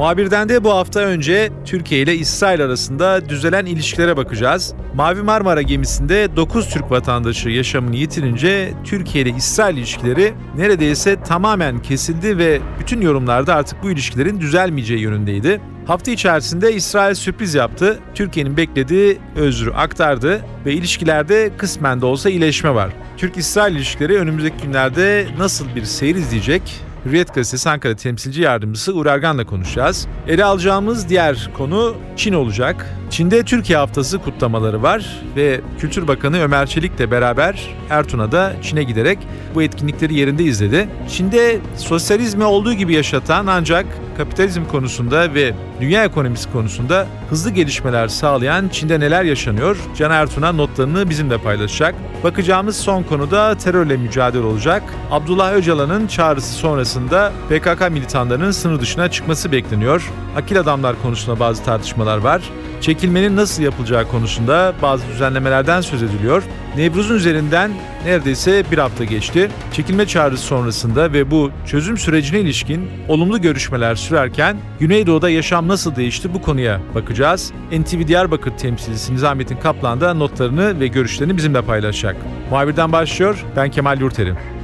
Muhabirden de bu hafta önce Türkiye ile İsrail arasında düzelen ilişkilere bakacağız. Mavi Marmara gemisinde 9 Türk vatandaşı yaşamını yitirince Türkiye ile İsrail ilişkileri neredeyse tamamen kesildi ve bütün yorumlarda artık bu ilişkilerin düzelmeyeceği yönündeydi. Hafta içerisinde İsrail sürpriz yaptı. Türkiye'nin beklediği özrü aktardı ve ilişkilerde kısmen de olsa iyileşme var. Türk-İsrail ilişkileri önümüzdeki günlerde nasıl bir seyir izleyecek? Hürriyet Gazetesi Ankara Temsilci Yardımcısı Uğur Ergan'la konuşacağız. Ele alacağımız diğer konu Çin olacak. Çin'de Türkiye Haftası kutlamaları var ve Kültür Bakanı Ömer Çelik'le beraber Ertuna'da Çin'e giderek bu etkinlikleri yerinde izledi. Çin'de sosyalizmi olduğu gibi yaşatan ancak kapitalizm konusunda ve dünya ekonomisi konusunda hızlı gelişmeler sağlayan Çin'de neler yaşanıyor? Can Ertuna notlarını bizimle paylaşacak. Bakacağımız son konuda terörle mücadele olacak. Abdullah Öcalan'ın çağrısı sonrasında PKK militanlarının sınır dışına çıkması bekleniyor. Akil adamlar konusunda bazı tartışmalar var. Çekilmenin nasıl yapılacağı konusunda bazı düzenlemelerden söz ediliyor. Nevruz'un üzerinden neredeyse bir hafta geçti. Çekilme çağrısı sonrasında ve bu çözüm sürecine ilişkin olumlu görüşmeler sürerken Güneydoğu'da yaşam nasıl değişti bu konuya bakacağız. NTV Diyarbakır temsilcisi Nizamettin Kaplan da notlarını ve görüşlerini bizimle paylaşacak. Muhabirden başlıyor, ben Kemal Yurterim.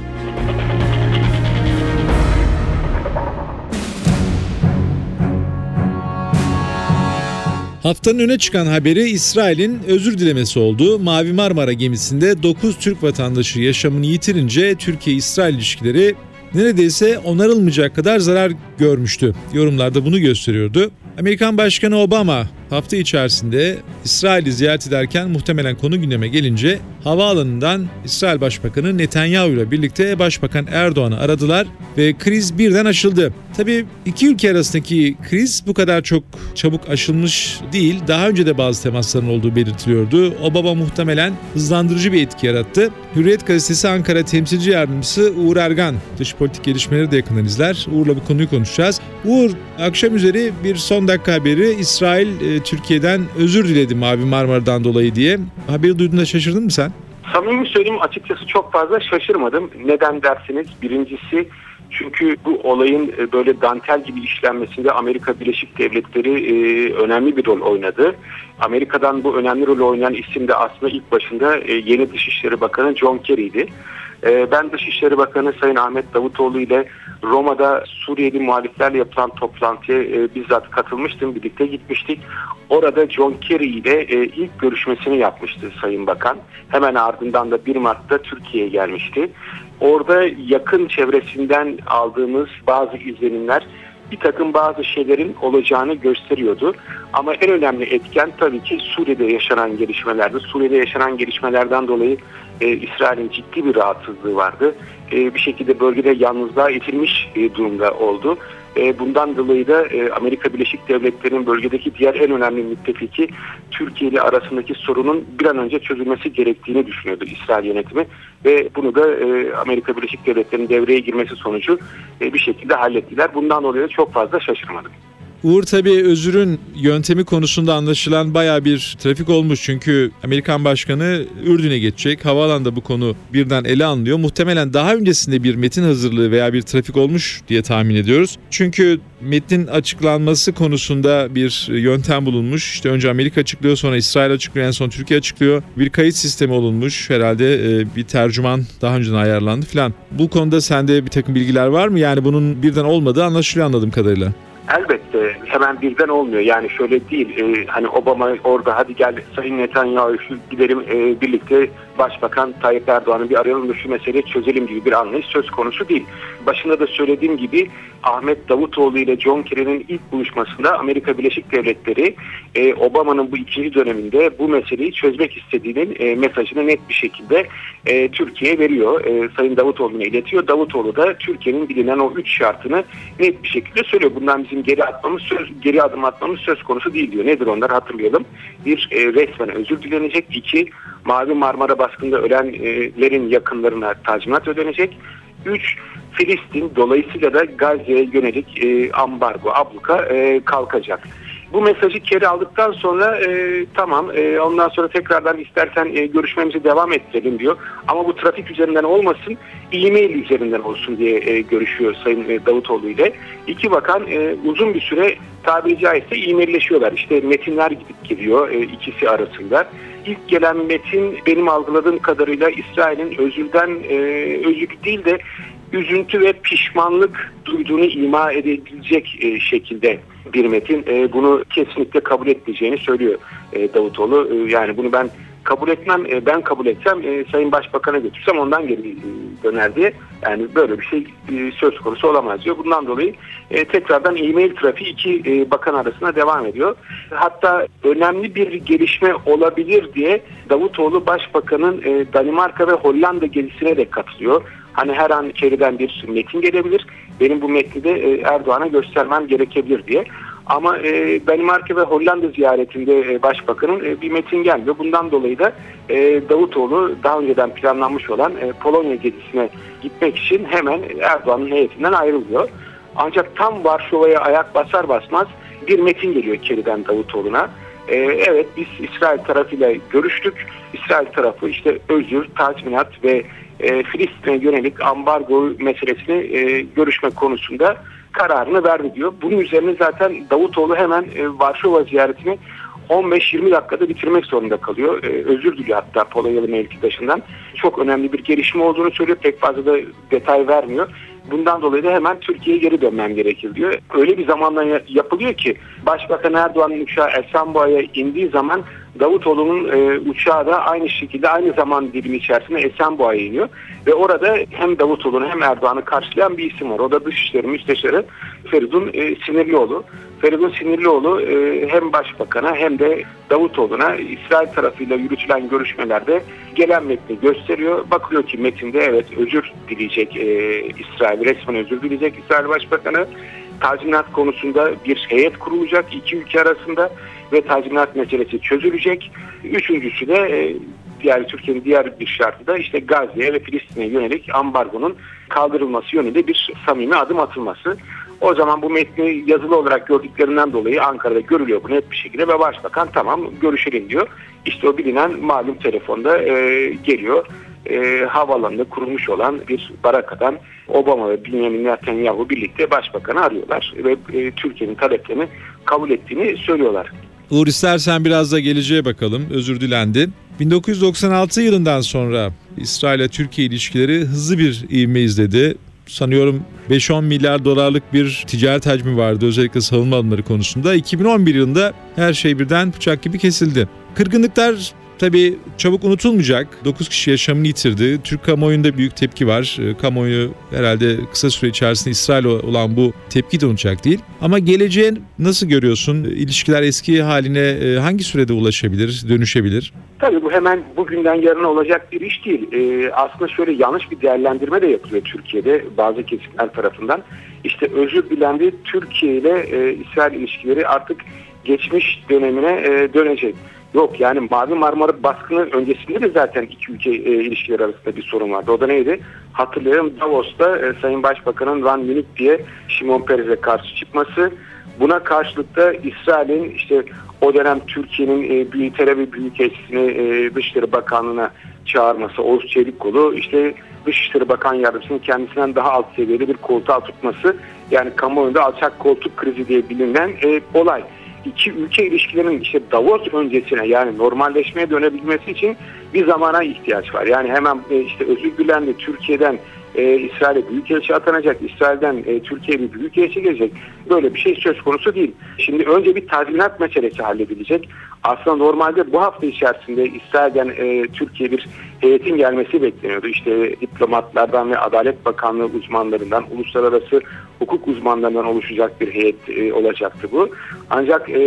Haftanın öne çıkan haberi İsrail'in özür dilemesi oldu. Mavi Marmara gemisinde 9 Türk vatandaşı yaşamını yitirince Türkiye-İsrail ilişkileri neredeyse onarılmayacak kadar zarar görmüştü. Yorumlarda bunu gösteriyordu. Amerikan Başkanı Obama hafta içerisinde İsrail'i ziyaret ederken muhtemelen konu gündeme gelince havaalanından İsrail Başbakanı Netanyahu ile birlikte Başbakan Erdoğan'ı aradılar ve kriz birden aşıldı. Tabii iki ülke arasındaki kriz bu kadar çok çabuk aşılmış değil. Daha önce de bazı temasların olduğu belirtiliyordu. Obama muhtemelen hızlandırıcı bir etki yarattı. Hürriyet gazetesi Ankara temsilci yardımcısı Uğur Ergan dış politik gelişmeleri de yakından izler. Uğur'la bu konuyu konuşacağız. Uğur akşam üzeri bir son dakika haberi İsrail Türkiye'den özür diledi Mavi Marmara'dan dolayı diye. Haberi duyduğunda şaşırdın mı sen? Samimi söyleyeyim açıkçası çok fazla şaşırmadım. Neden dersiniz? Birincisi çünkü bu olayın e, böyle dantel gibi işlenmesinde Amerika Birleşik Devletleri e, önemli bir rol oynadı. Amerika'dan bu önemli rol oynayan isim de aslında ilk başında e, yeni Dışişleri Bakanı John Kerry'di. Ben Dışişleri Bakanı Sayın Ahmet Davutoğlu ile Roma'da Suriyeli muhaliflerle yapılan toplantıya bizzat katılmıştım. Birlikte gitmiştik. Orada John Kerry ile ilk görüşmesini yapmıştı Sayın Bakan. Hemen ardından da 1 Mart'ta Türkiye'ye gelmişti. Orada yakın çevresinden aldığımız bazı izlenimler bir takım bazı şeylerin olacağını gösteriyordu. Ama en önemli etken tabii ki Suriye'de yaşanan gelişmelerdi. Suriye'de yaşanan gelişmelerden dolayı e, İsrail'in ciddi bir rahatsızlığı vardı. E, bir şekilde bölgede yalnızlığa itilmiş e, durumda oldu. E, bundan dolayı da e, Amerika Birleşik Devletleri'nin bölgedeki diğer en önemli müttefiki Türkiye ile arasındaki sorunun bir an önce çözülmesi gerektiğini düşünüyordu İsrail yönetimi ve bunu da e, Amerika Birleşik Devletleri'nin devreye girmesi sonucu bir şekilde hallettiler. Bundan dolayı da çok fazla şaşırmadım. Uğur tabii özürün yöntemi konusunda anlaşılan baya bir trafik olmuş. Çünkü Amerikan Başkanı Ürdün'e geçecek. Havaalanında bu konu birden ele alınıyor. Muhtemelen daha öncesinde bir metin hazırlığı veya bir trafik olmuş diye tahmin ediyoruz. Çünkü metnin açıklanması konusunda bir yöntem bulunmuş. İşte önce Amerika açıklıyor sonra İsrail açıklıyor en son Türkiye açıklıyor. Bir kayıt sistemi olunmuş. Herhalde e, bir tercüman daha önceden ayarlandı falan. Bu konuda sende bir takım bilgiler var mı? Yani bunun birden olmadığı anlaşılıyor anladığım kadarıyla. Elbette hemen birden olmuyor. Yani şöyle değil. E, hani Obama orada hadi gel Sayın Netanyahu şu gidelim e, birlikte Başbakan Tayyip Erdoğan'ın bir arayalım da şu meseleyi çözelim gibi bir anlayış söz konusu değil. Başında da söylediğim gibi Ahmet Davutoğlu ile John Kerry'nin ilk buluşmasında Amerika Birleşik Devletleri e, Obama'nın bu ikinci döneminde bu meseleyi çözmek istediğinin e, mesajını net bir şekilde e, Türkiye'ye veriyor. E, Sayın Davutoğlu'na iletiyor. Davutoğlu da Türkiye'nin bilinen o üç şartını net bir şekilde söylüyor. Bundan bizim geri atmamız söz geri adım atmamız söz konusu değil diyor. Nedir onlar hatırlayalım. Bir e, resmen özür dilenecek. İki Mavi Marmara baskında ölenlerin yakınlarına tazminat ödenecek. Üç Filistin dolayısıyla da Gazze'ye yönelik e, ambargo, abluka e, kalkacak. Bu mesajı keri aldıktan sonra e, tamam e, ondan sonra tekrardan istersen e, görüşmemizi devam ettirelim diyor. Ama bu trafik üzerinden olmasın e-mail üzerinden olsun diye e, görüşüyor Sayın e, Davutoğlu ile. İki bakan e, uzun bir süre tabiri caizse e-mailleşiyorlar. İşte metinler gidip geliyor e, ikisi arasında. İlk gelen metin benim algıladığım kadarıyla İsrail'in özürden e, özür değil de üzüntü ve pişmanlık duyduğunu ima edilecek e, şekilde bir metin. E, bunu kesinlikle kabul etmeyeceğini söylüyor e, Davutoğlu. E, yani bunu ben kabul etmem. E, ben kabul etsem e, Sayın Başbakan'a götürsem ondan geri e, döner diye. Yani böyle bir şey e, söz konusu olamaz diyor. Bundan dolayı e, tekrardan e-mail trafiği iki e, bakan arasında devam ediyor. Hatta önemli bir gelişme olabilir diye Davutoğlu Başbakan'ın e, Danimarka ve Hollanda gezisine de katılıyor. Hani her an içeriden bir metin gelebilir. Benim bu metni de e, Erdoğan'a göstermem gerekebilir diye. Ama e, Danimarka ve Hollanda ziyaretinde e, başbakanın e, bir metin gelmiyor. Bundan dolayı da e, Davutoğlu daha önceden planlanmış olan e, Polonya gezisine gitmek için hemen Erdoğan'ın heyetinden ayrılıyor. Ancak tam Varşova'ya ayak basar basmaz bir metin geliyor Keriden Davutoğlu'na. Ee, evet biz İsrail tarafıyla görüştük. İsrail tarafı işte özür, tazminat ve e, Filistin'e yönelik ambargo meselesini e, görüşme konusunda kararını verdi diyor. Bunun üzerine zaten Davutoğlu hemen e, Varşova ziyaretini 15-20 dakikada bitirmek zorunda kalıyor. Ee, özür diliyor hatta Polonyalı mevkidaşından. Çok önemli bir gelişme olduğunu söylüyor. Pek fazla da detay vermiyor. Bundan dolayı da hemen Türkiye'ye geri dönmem gerekir diyor. Öyle bir zamanla yapılıyor ki Başbakan Erdoğan'ın uçağı Esenboğa'ya indiği zaman Davutoğlu'nun e, uçağı da aynı şekilde aynı zaman dilimi içerisinde Esenboğa'ya iniyor. Ve orada hem Davutoğlu'nu hem Erdoğan'ı karşılayan bir isim var. O da Dışişleri Müsteşarı Feridun e, Sinirlioğlu. Feridun Sinirlioğlu e, hem Başbakan'a hem de Davutoğlu'na İsrail tarafıyla yürütülen görüşmelerde gelen metni gösteriyor. Bakıyor ki metinde evet özür dileyecek e, İsrail, resmen özür dileyecek İsrail Başbakanı. Tazminat konusunda bir heyet kurulacak iki ülke arasında ve tazminat meselesi çözülecek. Üçüncüsü de e, yani Türkiye'nin diğer bir şartı da işte Gazze'ye ve Filistin'e yönelik ambargonun kaldırılması yönünde bir samimi adım atılması. O zaman bu metni yazılı olarak gördüklerinden dolayı Ankara'da görülüyor bu net bir şekilde ve başbakan tamam görüşelim diyor. İşte o bilinen malum telefonda e, geliyor. E, havaalanında kurulmuş olan bir barakadan Obama ve Benjamin Netanyahu birlikte başbakanı arıyorlar ve e, Türkiye'nin taleplerini kabul ettiğini söylüyorlar. Uğur istersen biraz da geleceğe bakalım. Özür dilendi. 1996 yılından sonra İsrail ile Türkiye ilişkileri hızlı bir ivme izledi. Sanıyorum 5-10 milyar dolarlık bir ticaret hacmi vardı özellikle savunma alanları konusunda. 2011 yılında her şey birden bıçak gibi kesildi. Kırgınlıklar Tabii çabuk unutulmayacak. 9 kişi yaşamını yitirdi. Türk kamuoyunda büyük tepki var. E, kamuoyu herhalde kısa süre içerisinde İsrail olan bu tepki de unutacak değil. Ama geleceğin nasıl görüyorsun? İlişkiler eski haline e, hangi sürede ulaşabilir, dönüşebilir? Tabii bu hemen bugünden yarına olacak bir iş değil. Ee, aslında şöyle yanlış bir değerlendirme de yapılıyor Türkiye'de bazı kesimler tarafından. İşte özür dilendi Türkiye ile e, İsrail ilişkileri artık geçmiş dönemine e, dönecek. Yok yani Mavi Marmara baskını öncesinde de zaten iki ülke e, ilişkileri arasında bir sorun vardı. O da neydi? Hatırlayalım Davos'ta e, Sayın Başbakan'ın Van Münih diye Şimon Peres'e karşı çıkması. Buna karşılık da İsrail'in işte o dönem Türkiye'nin e, büyük Tel Aviv Büyükelçisi'ni e, Dışişleri Bakanlığı'na çağırması, Oğuz Çelikkolu işte Dışişleri Bakan Yardımcısının kendisinden daha alt seviyede bir koltuğa tutması yani kamuoyunda alçak koltuk krizi diye bilinen e, olay iki ülke ilişkilerinin işte Davos öncesine yani normalleşmeye dönebilmesi için bir zamana ihtiyaç var. Yani hemen e, işte özür dilendi Türkiye'den e, İsrail'e büyükelçi atanacak, İsrail'den e, Türkiye'ye bir büyükelçi gelecek. Böyle bir şey söz konusu değil. Şimdi önce bir tazminat meselesi halledilecek. Aslında normalde bu hafta içerisinde İsrail'den e, Türkiye bir heyetin gelmesi bekleniyordu. İşte diplomatlardan ve Adalet Bakanlığı uzmanlarından, uluslararası hukuk uzmanlarından oluşacak bir heyet e, olacaktı bu. Ancak e,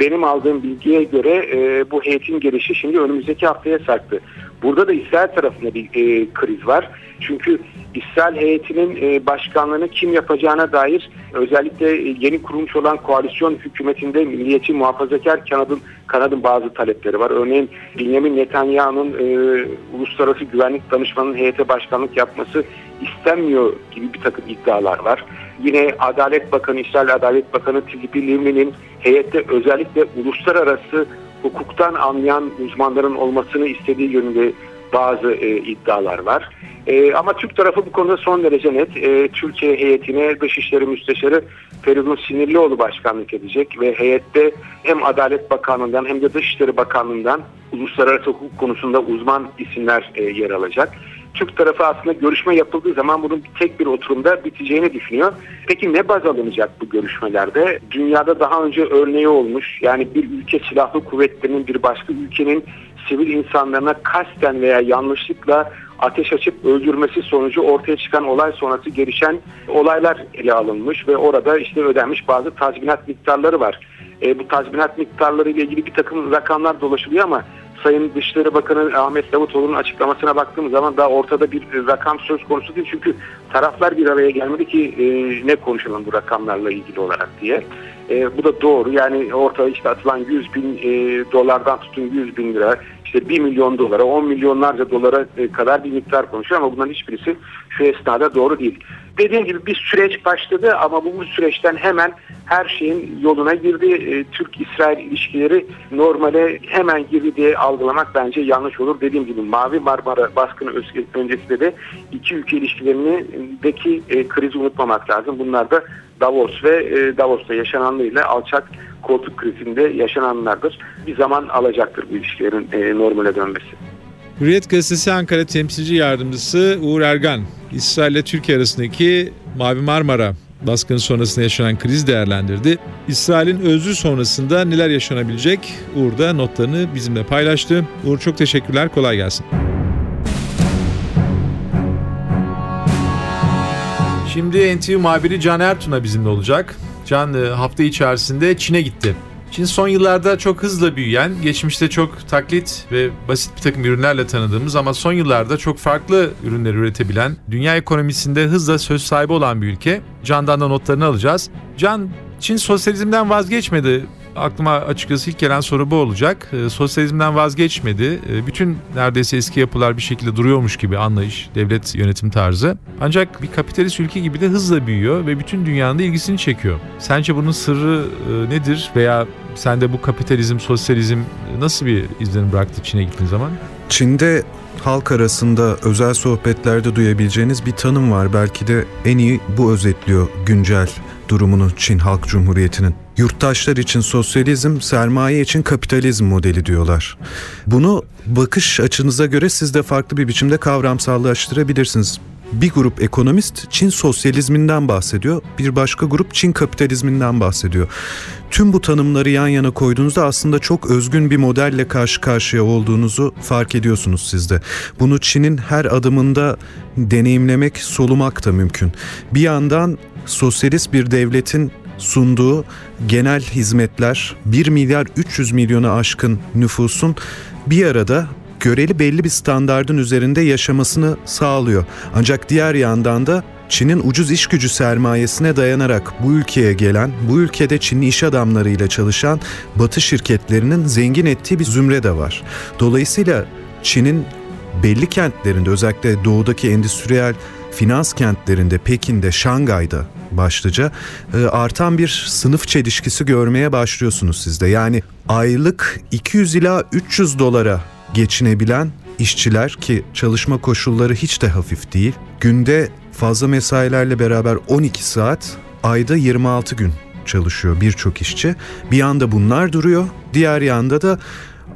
benim aldığım bilgiye göre e, bu heyetin gelişi şimdi önümüzdeki haftaya sarktı. Burada da İsrail tarafında bir e, kriz var. Çünkü İsrail heyetinin e, başkanlığını kim yapacağına dair özellikle e, yeni kurulmuş olan koalisyon hükümetinde milliyetçi muhafazakar kanadın kanadın bazı talepleri var. Örneğin Benjamin Netanyahu'nun e, uluslararası güvenlik danışmanının heyete başkanlık yapması istenmiyor gibi bir takım iddialar var. Yine Adalet Bakanı, İsrail Adalet Bakanı Tzipi Livni'nin heyette özellikle uluslararası hukuktan anlayan uzmanların olmasını istediği yönünde bazı e, iddialar var. E, ama Türk tarafı bu konuda son derece net. E, Türkiye heyetine Dışişleri Müsteşarı Feridun Sinirlioğlu başkanlık edecek ve heyette hem Adalet Bakanlığı'ndan hem de Dışişleri Bakanlığı'ndan uluslararası hukuk konusunda uzman isimler e, yer alacak. Türk tarafı aslında görüşme yapıldığı zaman bunun tek bir oturumda biteceğini düşünüyor. Peki ne baz alınacak bu görüşmelerde? Dünyada daha önce örneği olmuş. Yani bir ülke silahlı kuvvetlerinin bir başka ülkenin sivil insanlarına kasten veya yanlışlıkla ateş açıp öldürmesi sonucu ortaya çıkan olay sonrası gelişen olaylar ele alınmış ve orada işte ödenmiş bazı tazminat miktarları var. E, bu tazminat miktarları ile ilgili bir takım rakamlar dolaşılıyor ama Sayın Dışişleri Bakanı Ahmet Davutoğlu'nun açıklamasına baktığımız zaman daha ortada bir rakam söz konusu değil. Çünkü taraflar bir araya gelmedi ki e, ne konuşalım bu rakamlarla ilgili olarak diye. E, bu da doğru. Yani ortada işte atılan 100 bin e, dolardan tutun 100 bin lira, işte 1 milyon dolara, 10 milyonlarca dolara e, kadar bir miktar konuşuyor ama bunların hiçbirisi şu esnada doğru değil. Dediğim gibi bir süreç başladı ama bu, bu süreçten hemen her şeyin yoluna girdi. E, Türk-İsrail ilişkileri normale hemen girdi diye algılamak bence yanlış olur. Dediğim gibi Mavi Marmara baskını öncesinde de iki ülke ilişkilerindeki e, krizi unutmamak lazım. Bunlar da Davos ve Davos'ta yaşananlarıyla alçak koltuk krizinde yaşananlardır. Bir zaman alacaktır bu ilişkilerin e, normale dönmesi. Hürriyet Gazetesi Ankara Temsilci Yardımcısı Uğur Ergan, İsrail ile Türkiye arasındaki Mavi Marmara baskını sonrasında yaşanan kriz değerlendirdi. İsrail'in özrü sonrasında neler yaşanabilecek Uğur da notlarını bizimle paylaştı. Uğur çok teşekkürler, kolay gelsin. Şimdi NTV muhabiri Can Ertun'a bizimle olacak. Can e, hafta içerisinde Çin'e gitti. Çin son yıllarda çok hızla büyüyen, geçmişte çok taklit ve basit bir takım ürünlerle tanıdığımız ama son yıllarda çok farklı ürünler üretebilen, dünya ekonomisinde hızla söz sahibi olan bir ülke. Can'dan da notlarını alacağız. Can, Çin sosyalizmden vazgeçmedi aklıma açıkçası ilk gelen soru bu olacak. E, sosyalizmden vazgeçmedi. E, bütün neredeyse eski yapılar bir şekilde duruyormuş gibi anlayış, devlet yönetim tarzı. Ancak bir kapitalist ülke gibi de hızla büyüyor ve bütün dünyanın da ilgisini çekiyor. Sence bunun sırrı e, nedir veya sende bu kapitalizm, sosyalizm nasıl bir izlenim bıraktı Çin'e gittiğin zaman? Çin'de halk arasında özel sohbetlerde duyabileceğiniz bir tanım var. Belki de en iyi bu özetliyor güncel durumunu Çin Halk Cumhuriyeti'nin. Yurttaşlar için sosyalizm, sermaye için kapitalizm modeli diyorlar. Bunu bakış açınıza göre siz de farklı bir biçimde kavramsallaştırabilirsiniz. Bir grup ekonomist Çin sosyalizminden bahsediyor, bir başka grup Çin kapitalizminden bahsediyor. Tüm bu tanımları yan yana koyduğunuzda aslında çok özgün bir modelle karşı karşıya olduğunuzu fark ediyorsunuz siz de. Bunu Çin'in her adımında deneyimlemek, solumak da mümkün. Bir yandan sosyalist bir devletin sunduğu genel hizmetler 1 milyar 300 milyona aşkın nüfusun bir arada göreli belli bir standardın üzerinde yaşamasını sağlıyor. Ancak diğer yandan da Çin'in ucuz iş gücü sermayesine dayanarak bu ülkeye gelen, bu ülkede Çinli iş adamlarıyla çalışan Batı şirketlerinin zengin ettiği bir zümre de var. Dolayısıyla Çin'in belli kentlerinde özellikle doğudaki endüstriyel finans kentlerinde, Pekin'de, Şangay'da başlıca e, artan bir sınıf çelişkisi görmeye başlıyorsunuz sizde. Yani aylık 200 ila 300 dolara geçinebilen işçiler ki çalışma koşulları hiç de hafif değil. Günde fazla mesailerle beraber 12 saat, ayda 26 gün çalışıyor birçok işçi. Bir yanda bunlar duruyor, diğer yanda da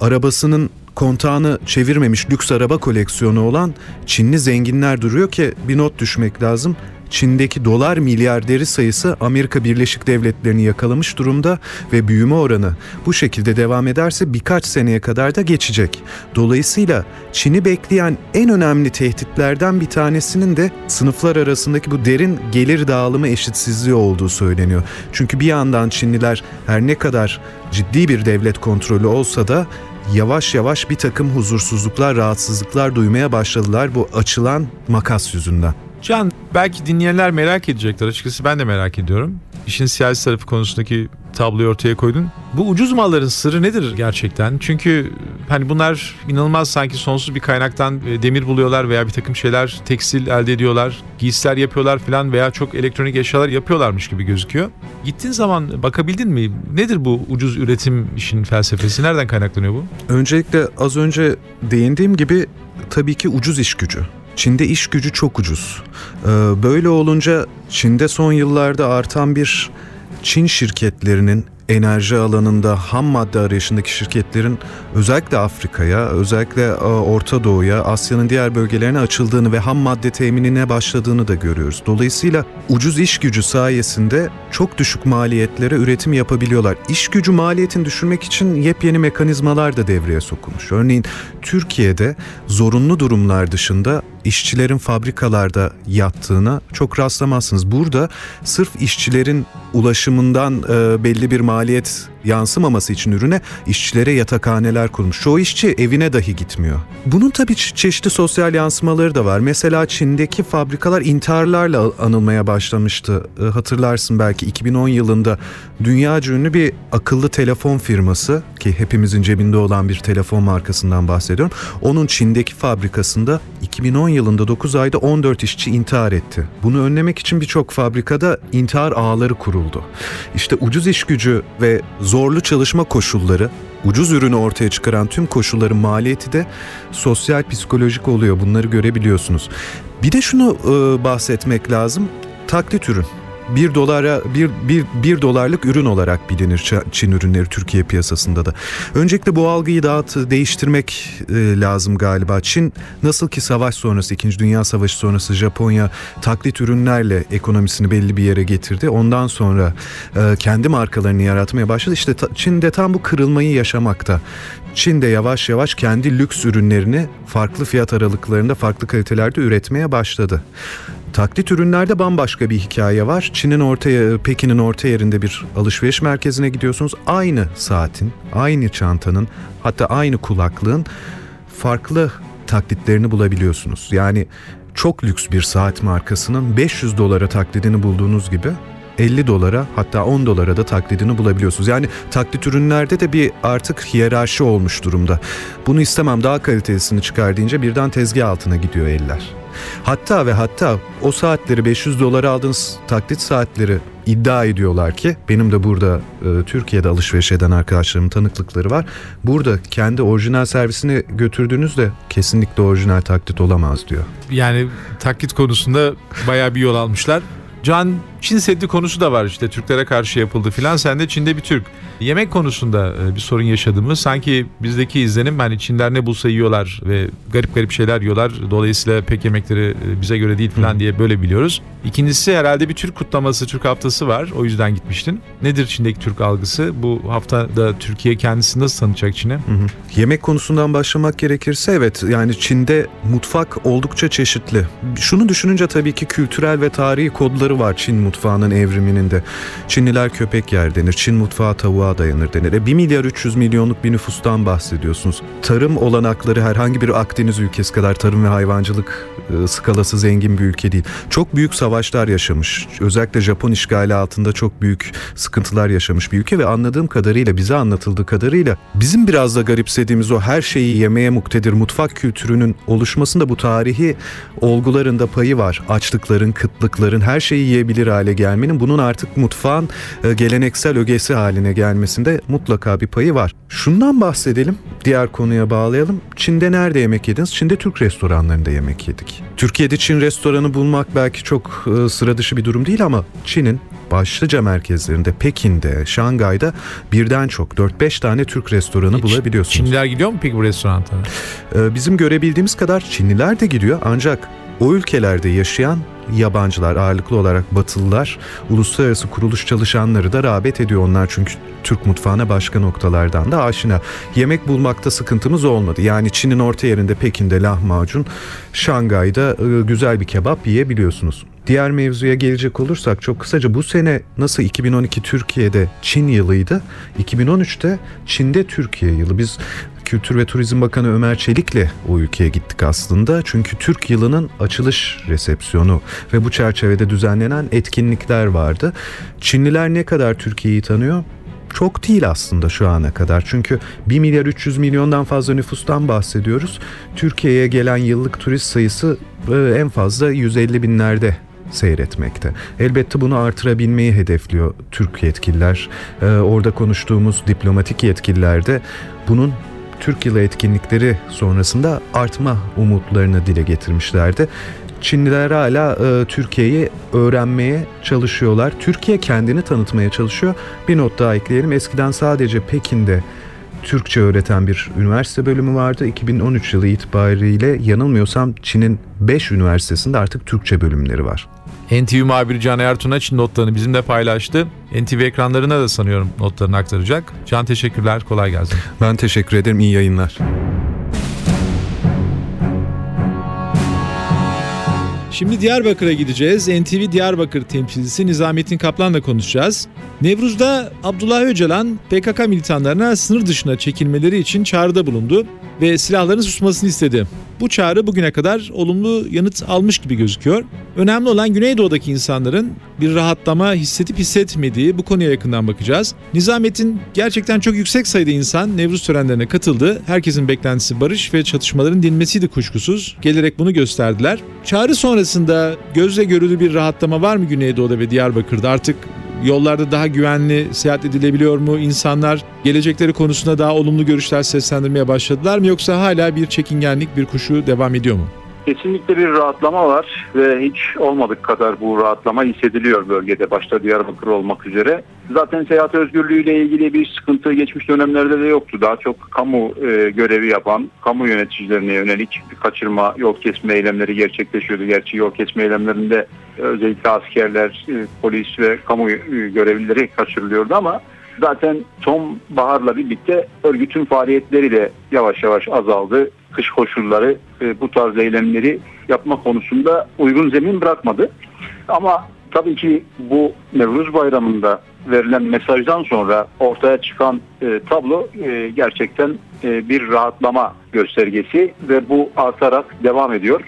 arabasının kontağını çevirmemiş lüks araba koleksiyonu olan Çinli zenginler duruyor ki bir not düşmek lazım. Çin'deki dolar milyarderi sayısı Amerika Birleşik Devletleri'ni yakalamış durumda ve büyüme oranı bu şekilde devam ederse birkaç seneye kadar da geçecek. Dolayısıyla Çin'i bekleyen en önemli tehditlerden bir tanesinin de sınıflar arasındaki bu derin gelir dağılımı eşitsizliği olduğu söyleniyor. Çünkü bir yandan Çinliler her ne kadar ciddi bir devlet kontrolü olsa da yavaş yavaş bir takım huzursuzluklar, rahatsızlıklar duymaya başladılar bu açılan makas yüzünden. Can belki dinleyenler merak edecekler açıkçası ben de merak ediyorum. İşin siyasi tarafı konusundaki tabloyu ortaya koydun. Bu ucuz malların sırrı nedir gerçekten? Çünkü hani bunlar inanılmaz sanki sonsuz bir kaynaktan e, demir buluyorlar veya bir takım şeyler tekstil elde ediyorlar, giysiler yapıyorlar falan veya çok elektronik eşyalar yapıyorlarmış gibi gözüküyor. Gittiğin zaman bakabildin mi? Nedir bu ucuz üretim işin felsefesi? Nereden kaynaklanıyor bu? Öncelikle az önce değindiğim gibi tabii ki ucuz iş gücü. Çin'de iş gücü çok ucuz. Ee, Böyle olunca Çin'de son yıllarda artan bir Çin şirketlerinin enerji alanında ham madde arayışındaki şirketlerin özellikle Afrika'ya, özellikle e, Orta Doğu'ya, Asya'nın diğer bölgelerine açıldığını ve ham madde teminine başladığını da görüyoruz. Dolayısıyla ucuz iş gücü sayesinde çok düşük maliyetlere üretim yapabiliyorlar. İş gücü maliyetini düşürmek için yepyeni mekanizmalar da devreye sokulmuş. Örneğin Türkiye'de zorunlu durumlar dışında işçilerin fabrikalarda yattığına çok rastlamazsınız. Burada sırf işçilerin ulaşımından e, belli bir maliyet yansımaması için ürüne işçilere yatakhaneler kurmuş. Çoğu işçi evine dahi gitmiyor. Bunun tabii çe- çeşitli sosyal yansımaları da var. Mesela Çin'deki fabrikalar intiharlarla anılmaya başlamıştı. E, hatırlarsın belki 2010 yılında dünyaca ünlü bir akıllı telefon firması ki hepimizin cebinde olan bir telefon markasından bahsediyorum. Onun Çin'deki fabrikasında 2010 yılında 9 ayda 14 işçi intihar etti. Bunu önlemek için birçok fabrikada intihar ağları kuruldu. İşte ucuz iş gücü ve zorlu çalışma koşulları, ucuz ürünü ortaya çıkaran tüm koşulların maliyeti de sosyal psikolojik oluyor. Bunları görebiliyorsunuz. Bir de şunu e, bahsetmek lazım. Taklit ürün. 1 dolara bir, bir, bir dolarlık ürün olarak bilinir Çin ürünleri Türkiye piyasasında da. Öncelikle bu algıyı dağıt değiştirmek e, lazım galiba. Çin nasıl ki savaş sonrası 2. Dünya Savaşı sonrası Japonya taklit ürünlerle ekonomisini belli bir yere getirdi. Ondan sonra e, kendi markalarını yaratmaya başladı. İşte ta, Çin de tam bu kırılmayı yaşamakta. Çin de yavaş yavaş kendi lüks ürünlerini farklı fiyat aralıklarında farklı kalitelerde üretmeye başladı. Taklit ürünlerde bambaşka bir hikaye var. Çin'in orta Pekin'in orta yerinde bir alışveriş merkezine gidiyorsunuz. Aynı saatin, aynı çantanın, hatta aynı kulaklığın farklı taklitlerini bulabiliyorsunuz. Yani çok lüks bir saat markasının 500 dolara taklidini bulduğunuz gibi 50 dolara hatta 10 dolara da taklidini bulabiliyorsunuz. Yani taklit ürünlerde de bir artık hiyerarşi olmuş durumda. Bunu istemem daha kalitesini çıkar deyince birden tezgah altına gidiyor eller. Hatta ve hatta o saatleri 500 dolara aldığınız taklit saatleri iddia ediyorlar ki benim de burada e, Türkiye'de alışveriş eden arkadaşlarımın tanıklıkları var. Burada kendi orijinal servisini götürdüğünüzde kesinlikle orijinal taklit olamaz diyor. Yani taklit konusunda bayağı bir yol almışlar. Can Çin Seddi konusu da var işte Türklere karşı yapıldı filan. Sen de Çin'de bir Türk. Yemek konusunda e, bir sorun yaşadığımız sanki bizdeki izlenim hani Çinler ne bulsa yiyorlar ve garip garip şeyler yiyorlar. Dolayısıyla pek yemekleri e, bize göre değil filan diye böyle biliyoruz. İkincisi herhalde bir Türk kutlaması, Türk haftası var. O yüzden gitmiştin. Nedir Çin'deki Türk algısı? Bu haftada Türkiye kendisi nasıl tanıtacak Çin'e? Yemek konusundan başlamak gerekirse evet yani Çin'de mutfak oldukça çeşitli. Şunu düşününce tabii ki kültürel ve tarihi kodları var Çin mutfağının evriminin de. Çinliler köpek yer denir. Çin mutfağı tavuğa dayanır denir. E, 1 milyar 300 milyonluk bir nüfustan bahsediyorsunuz. Tarım olanakları herhangi bir Akdeniz ülkesi kadar tarım ve hayvancılık e, skalası zengin bir ülke değil. Çok büyük savaşlar yaşamış. Özellikle Japon işgali altında çok büyük sıkıntılar yaşamış bir ülke ve anladığım kadarıyla bize anlatıldığı kadarıyla bizim biraz da garipsediğimiz o her şeyi yemeye muktedir mutfak kültürünün oluşmasında bu tarihi olgularında payı var. Açlıkların, kıtlıkların her şeyi yiyebilir hale gelmenin bunun artık mutfağın e, geleneksel ögesi haline gelmesinde mutlaka bir payı var. Şundan bahsedelim, diğer konuya bağlayalım. Çin'de nerede yemek yediniz? Çin'de Türk restoranlarında yemek yedik. Türkiye'de Çin restoranı bulmak belki çok e, sıra dışı bir durum değil ama Çin'in başlıca merkezlerinde Pekin'de, Şangay'da birden çok 4-5 tane Türk restoranı bulabiliyorsunuz. Çinliler gidiyor mu peki bu restorana? Ee, Bizim görebildiğimiz kadar Çinliler de gidiyor ancak o ülkelerde yaşayan yabancılar ağırlıklı olarak batılılar uluslararası kuruluş çalışanları da rağbet ediyor onlar çünkü Türk mutfağına başka noktalardan da aşina. Yemek bulmakta sıkıntımız olmadı. Yani Çin'in orta yerinde Pekin'de lahmacun, Şangay'da e, güzel bir kebap yiyebiliyorsunuz. Diğer mevzuya gelecek olursak çok kısaca bu sene nasıl 2012 Türkiye'de Çin yılıydı, 2013'te Çin'de Türkiye yılı. Biz Kültür ve Turizm Bakanı Ömer Çelik'le o ülkeye gittik aslında. Çünkü Türk yılının açılış resepsiyonu ve bu çerçevede düzenlenen etkinlikler vardı. Çinliler ne kadar Türkiye'yi tanıyor? Çok değil aslında şu ana kadar. Çünkü 1 milyar 300 milyondan fazla nüfustan bahsediyoruz. Türkiye'ye gelen yıllık turist sayısı e, en fazla 150 binlerde seyretmekte. Elbette bunu artırabilmeyi hedefliyor Türk yetkililer. Ee, orada konuştuğumuz diplomatik yetkililer de bunun Türk yılı etkinlikleri sonrasında artma umutlarını dile getirmişlerdi. Çinliler hala e, Türkiye'yi öğrenmeye çalışıyorlar. Türkiye kendini tanıtmaya çalışıyor. Bir not daha ekleyelim. Eskiden sadece Pekin'de Türkçe öğreten bir üniversite bölümü vardı. 2013 yılı itibariyle yanılmıyorsam Çin'in 5 üniversitesinde artık Türkçe bölümleri var. NTV muhabiri Can Ertuğaç notlarını bizimle paylaştı. NTV ekranlarına da sanıyorum notlarını aktaracak. Can teşekkürler, kolay gelsin. Ben teşekkür ederim, iyi yayınlar. Şimdi Diyarbakır'a gideceğiz. NTV Diyarbakır temsilcisi Nizamettin Kaplan'la konuşacağız. Nevruz'da Abdullah Öcalan PKK militanlarına sınır dışına çekilmeleri için çağrıda bulundu ve silahların susmasını istedi. Bu çağrı bugüne kadar olumlu yanıt almış gibi gözüküyor. Önemli olan Güneydoğu'daki insanların bir rahatlama hissedip hissetmediği bu konuya yakından bakacağız. Nizamettin gerçekten çok yüksek sayıda insan Nevruz törenlerine katıldı. Herkesin beklentisi barış ve çatışmaların dinmesiydi kuşkusuz. Gelerek bunu gösterdiler. Çağrı sonrasında gözle görülür bir rahatlama var mı Güneydoğu'da ve Diyarbakır'da? Artık Yollarda daha güvenli seyahat edilebiliyor mu? İnsanlar gelecekleri konusunda daha olumlu görüşler seslendirmeye başladılar mı? Yoksa hala bir çekingenlik, bir kuşu devam ediyor mu? Kesinlikle bir rahatlama var ve hiç olmadık kadar bu rahatlama hissediliyor bölgede başta Diyarbakır olmak üzere. Zaten seyahat özgürlüğüyle ilgili bir sıkıntı geçmiş dönemlerde de yoktu. Daha çok kamu e, görevi yapan, kamu yöneticilerine yönelik kaçırma, yol kesme eylemleri gerçekleşiyordu. Gerçi yol kesme eylemlerinde özellikle askerler, e, polis ve kamu e, görevlileri kaçırılıyordu ama zaten son baharla birlikte örgütün faaliyetleri de yavaş yavaş azaldı. Kış koşulları e, bu tarz eylemleri yapma konusunda uygun zemin bırakmadı. Ama tabii ki bu Nevruz Bayramı'nda verilen mesajdan sonra ortaya çıkan e, tablo e, gerçekten e, bir rahatlama göstergesi ve bu artarak devam ediyor.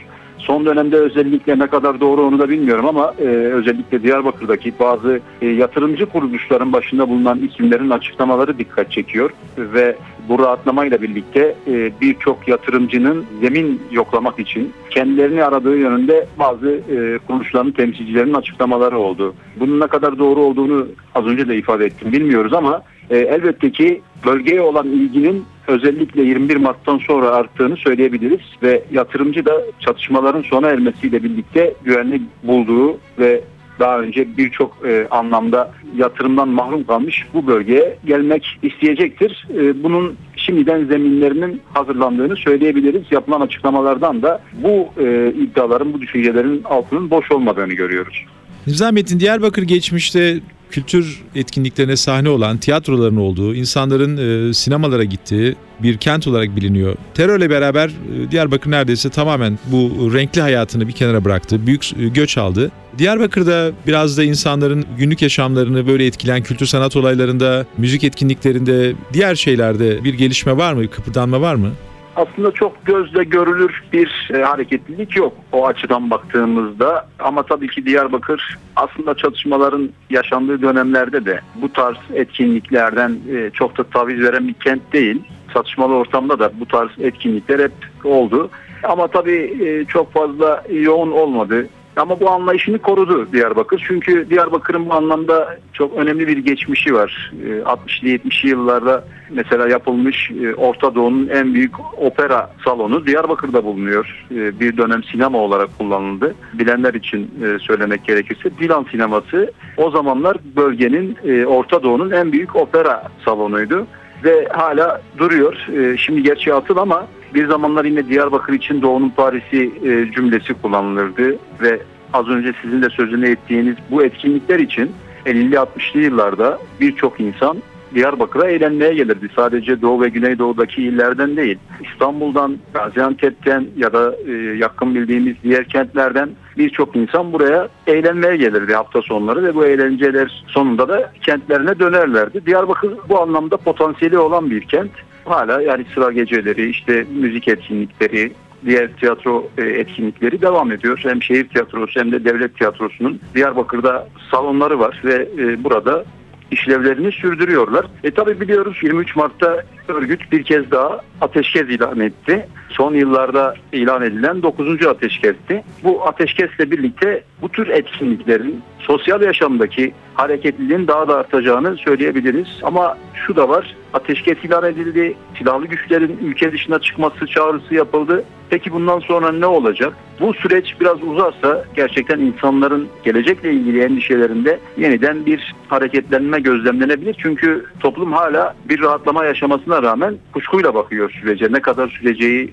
Son dönemde özellikle ne kadar doğru onu da bilmiyorum ama e, özellikle Diyarbakır'daki bazı e, yatırımcı kuruluşların başında bulunan isimlerin açıklamaları dikkat çekiyor ve bu rahatlamayla birlikte e, birçok yatırımcının zemin yoklamak için kendilerini aradığı yönünde bazı e, kuruluşların temsilcilerinin açıklamaları oldu. Bunun ne kadar doğru olduğunu az önce de ifade ettim bilmiyoruz ama e, elbette ki bölgeye olan ilginin özellikle 21 Mart'tan sonra arttığını söyleyebiliriz ve yatırımcı da çatışmaların sona ermesiyle birlikte güvenli bulduğu ve daha önce birçok e, anlamda yatırımdan mahrum kalmış bu bölgeye gelmek isteyecektir. E, bunun şimdiden zeminlerinin hazırlandığını söyleyebiliriz. Yapılan açıklamalardan da bu e, iddiaların, bu düşüncelerin altının boş olmadığını görüyoruz. Nizamettin Diyarbakır geçmişte kültür etkinliklerine sahne olan tiyatroların olduğu, insanların e, sinemalara gittiği bir kent olarak biliniyor. Terörle beraber e, Diyarbakır neredeyse tamamen bu renkli hayatını bir kenara bıraktı. Büyük e, göç aldı. Diyarbakır'da biraz da insanların günlük yaşamlarını böyle etkileyen kültür sanat olaylarında, müzik etkinliklerinde, diğer şeylerde bir gelişme var mı, kıpırdanma var mı? Aslında çok gözle görülür bir e, hareketlilik yok o açıdan baktığımızda. Ama tabii ki Diyarbakır aslında çatışmaların yaşandığı dönemlerde de bu tarz etkinliklerden e, çok da taviz veren bir kent değil. Çatışmalı ortamda da bu tarz etkinlikler hep oldu. Ama tabii e, çok fazla yoğun olmadı. Ama bu anlayışını korudu Diyarbakır. Çünkü Diyarbakır'ın bu anlamda çok önemli bir geçmişi var. 60'lı ee, 70'li yıllarda mesela yapılmış e, Orta Doğu'nun en büyük opera salonu Diyarbakır'da bulunuyor. Ee, bir dönem sinema olarak kullanıldı. Bilenler için e, söylemek gerekirse Dilan sineması o zamanlar bölgenin e, Orta Doğu'nun en büyük opera salonuydu ve hala duruyor. Şimdi gerçi atıl ama bir zamanlar yine Diyarbakır için Doğu'nun Paris'i e, cümlesi kullanılırdı ve az önce sizin de sözünü ettiğiniz bu etkinlikler için 50-60'lı yıllarda birçok insan Diyarbakır'a eğlenmeye gelirdi. Sadece Doğu ve Güneydoğu'daki illerden değil. İstanbul'dan, Gaziantep'ten ya da e, yakın bildiğimiz diğer kentlerden birçok insan buraya eğlenmeye gelirdi hafta sonları ve bu eğlenceler sonunda da kentlerine dönerlerdi. Diyarbakır bu anlamda potansiyeli olan bir kent. Hala yani sıra geceleri, işte müzik etkinlikleri, diğer tiyatro e, etkinlikleri devam ediyor. Hem şehir tiyatrosu hem de devlet tiyatrosunun Diyarbakır'da salonları var ve e, burada işlevlerini sürdürüyorlar. E tabi biliyoruz 23 Mart'ta örgüt bir kez daha ateşkes ilan etti. Son yıllarda ilan edilen 9. ateşkesti. Bu ateşkesle birlikte bu tür etkinliklerin sosyal yaşamdaki hareketliliğin daha da artacağını söyleyebiliriz. Ama şu da var, ateşkes ilan edildi, silahlı güçlerin ülke dışına çıkması çağrısı yapıldı. Peki bundan sonra ne olacak? Bu süreç biraz uzarsa gerçekten insanların gelecekle ilgili endişelerinde yeniden bir hareketlenme gözlemlenebilir. Çünkü toplum hala bir rahatlama yaşamasına rağmen kuşkuyla bakıyor sürece. Ne kadar süreceği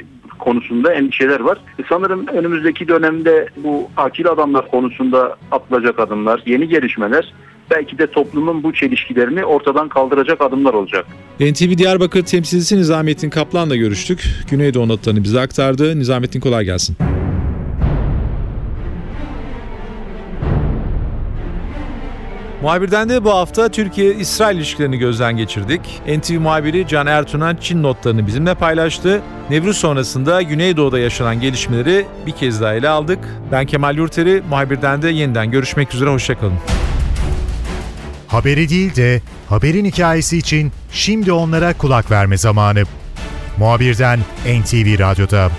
konusunda endişeler var. E sanırım önümüzdeki dönemde bu akil adamlar konusunda atılacak adımlar, yeni gelişmeler belki de toplumun bu çelişkilerini ortadan kaldıracak adımlar olacak. NTV Diyarbakır temsilcisi Nizamettin Kaplan'la görüştük. Güneydoğu notlarını bize aktardı. Nizamettin kolay gelsin. Muhabirden de bu hafta Türkiye-İsrail ilişkilerini gözden geçirdik. NTV muhabiri Can Ertuğrul Çin notlarını bizimle paylaştı. Nevruz sonrasında Güneydoğu'da yaşanan gelişmeleri bir kez daha ele aldık. Ben Kemal Yurteri, muhabirden de yeniden görüşmek üzere, hoşçakalın. Haberi değil de haberin hikayesi için şimdi onlara kulak verme zamanı. Muhabirden NTV Radyo'da.